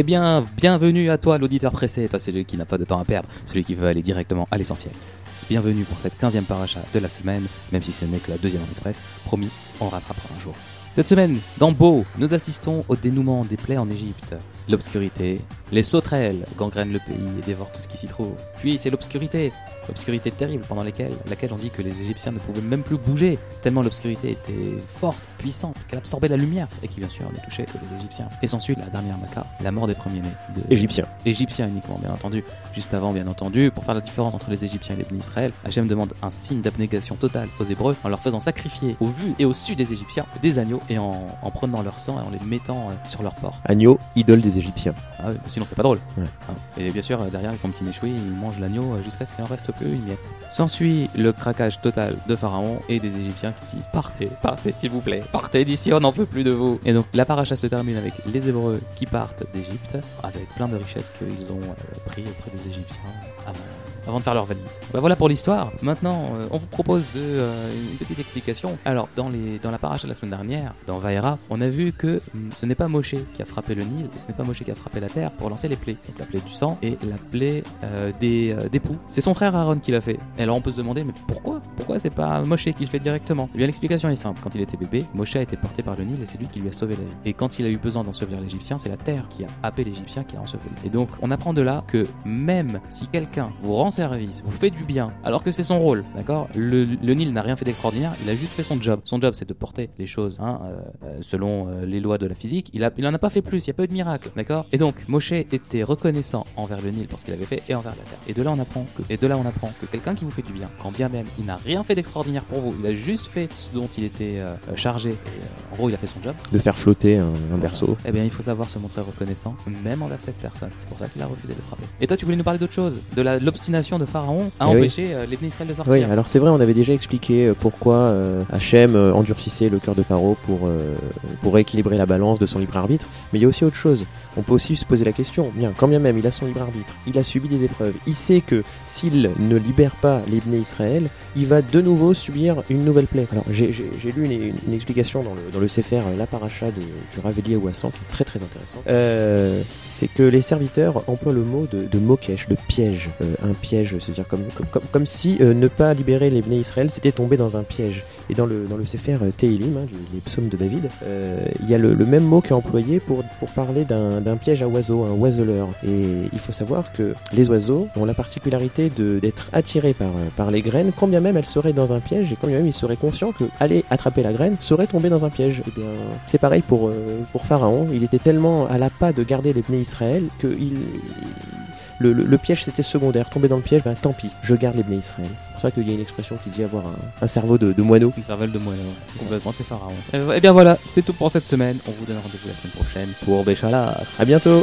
Eh bien, bienvenue à toi, l'auditeur pressé, toi celui qui n'a pas de temps à perdre, celui qui veut aller directement à l'essentiel. Bienvenue pour cette 15e paracha de la semaine, même si ce n'est que la deuxième en express, promis, on rattrapera un jour. Cette semaine, dans Beau, nous assistons au dénouement des plaies en Égypte. L'obscurité, les sauterelles gangrènent le pays et dévorent tout ce qui s'y trouve. Puis c'est l'obscurité, l'obscurité terrible pendant laquelle, laquelle on dit que les Égyptiens ne pouvaient même plus bouger, tellement l'obscurité était forte, puissante, qu'elle absorbait la lumière, et qui bien sûr ne touchait que les Égyptiens. Et s'ensuit la dernière maca, la mort des premiers-nés. De... Égyptiens. Égyptiens uniquement, bien entendu. Juste avant, bien entendu, pour faire la différence entre les Égyptiens et les bénis Israël, Hachem demande un signe d'abnégation totale aux Hébreux en leur faisant sacrifier au vu et au su des Égyptiens des agneaux et en, en prenant leur sang et en les mettant euh, sur leur porc. Agneau, idole des Égyptiens. Ah sinon c'est pas drôle. Ouais. Hein. Et bien sûr, euh, derrière, ils font un petit méchoui, ils mangent l'agneau euh, jusqu'à ce qu'il en reste plus une miette. S'ensuit le craquage total de Pharaon et des Égyptiens qui disent Partez, partez s'il vous plaît, partez d'ici, on n'en peut plus de vous. Et donc la paracha se termine avec les Hébreux qui partent d'Égypte avec plein de richesses qu'ils ont euh, pris auprès des Égyptiens avant avant de faire leur valise. Bah voilà pour l'histoire. Maintenant, euh, on vous propose de, euh, une petite explication. Alors, dans, les, dans la paracha de la semaine dernière, dans Vaera, on a vu que hum, ce n'est pas Moshe qui a frappé le Nil et ce n'est pas Moshe qui a frappé la terre pour lancer les plaies. Donc la plaie du sang et la plaie euh, des, des poux. C'est son frère Aaron qui l'a fait. Et alors on peut se demander, mais pourquoi? Pourquoi c'est pas Moshe qui le fait directement? Eh bien, l'explication est simple. Quand il était bébé, Moshe a été porté par le Nil et c'est lui qui lui a sauvé la vie. Et quand il a eu besoin d'ensevelir l'Égyptien, c'est la terre qui a happé l'Égyptien qui a enseveli. Et donc, on apprend de là que même si quelqu'un vous rend service, vous fait du bien, alors que c'est son rôle, d'accord? Le, le Nil n'a rien fait d'extraordinaire, il a juste fait son job. Son job, c'est de porter les choses hein, euh, euh, selon euh, les lois de la physique. Il, a, il en a pas fait plus, il n'y a pas eu de miracle, d'accord? Et donc, Moshe était reconnaissant envers le Nil pour ce qu'il avait fait et envers la terre. Et de là, on apprend que, et de là, on apprend que quelqu'un qui vous fait du bien, quand bien même il n'a rien fait d'extraordinaire pour vous, il a juste fait ce dont il était euh, chargé. Et, en gros, il a fait son job. De faire flotter un, un berceau. Eh bien, il faut savoir se montrer reconnaissant, même envers cette personne. C'est pour ça qu'il a refusé de frapper. Et toi, tu voulais nous parler d'autre chose? De la- de Pharaon à Eh oui. empêcher euh, les bénis Israël de sortir. Oui, alors c'est vrai, on avait déjà expliqué euh, pourquoi euh, Hachem endurcissait le cœur de Paro pour, pour rééquilibrer la balance de son libre arbitre. Mais il y a aussi autre chose. On peut aussi se poser la question, bien, quand bien même il a son libre arbitre, il a subi des épreuves, il sait que s'il ne libère pas les Bnei Israël, il va de nouveau subir une nouvelle plaie. Alors j'ai lu une, une explication dans le, dans le euh, La Paracha de, du Raveli Ouassan qui est très très intéressant. Euh, c'est que les serviteurs emploient le mot de, de mokesh, de piège. Euh, un piège, c'est-à-dire comme, si euh, ne pas libérer les Bnei Israël, c'était tomber dans un piège. Et dans le, dans le Sefer euh, Tehilim, hein, les psaumes de David, euh, il y a le, même mot qui est employé pour, pour parler d'un piège à oiseaux, un oiseleur. Et il faut savoir que les oiseaux ont la particularité d'être attirés par, par les graines, quand bien même elles seraient dans un piège, et quand bien même ils seraient conscients que aller attraper la graine serait tomber dans un piège. Et bien, c'est pareil pour, pour Pharaon, il était tellement à la pas de garder les Bnei Israël que il, le, le- le piège c'était secondaire. Tomber dans le piège, ben tant pis, je garde les Bnei Israël. C'est pour ça qu'il y a une expression qui dit avoir un, un cerveau de, de moineau. Une cervelle de moineau. Complètement, c'est Pharaon. Eh bien voilà, c'est tout pour cette semaine. On vous donne rendez-vous la semaine prochaine pour Béchalar. À bientôt!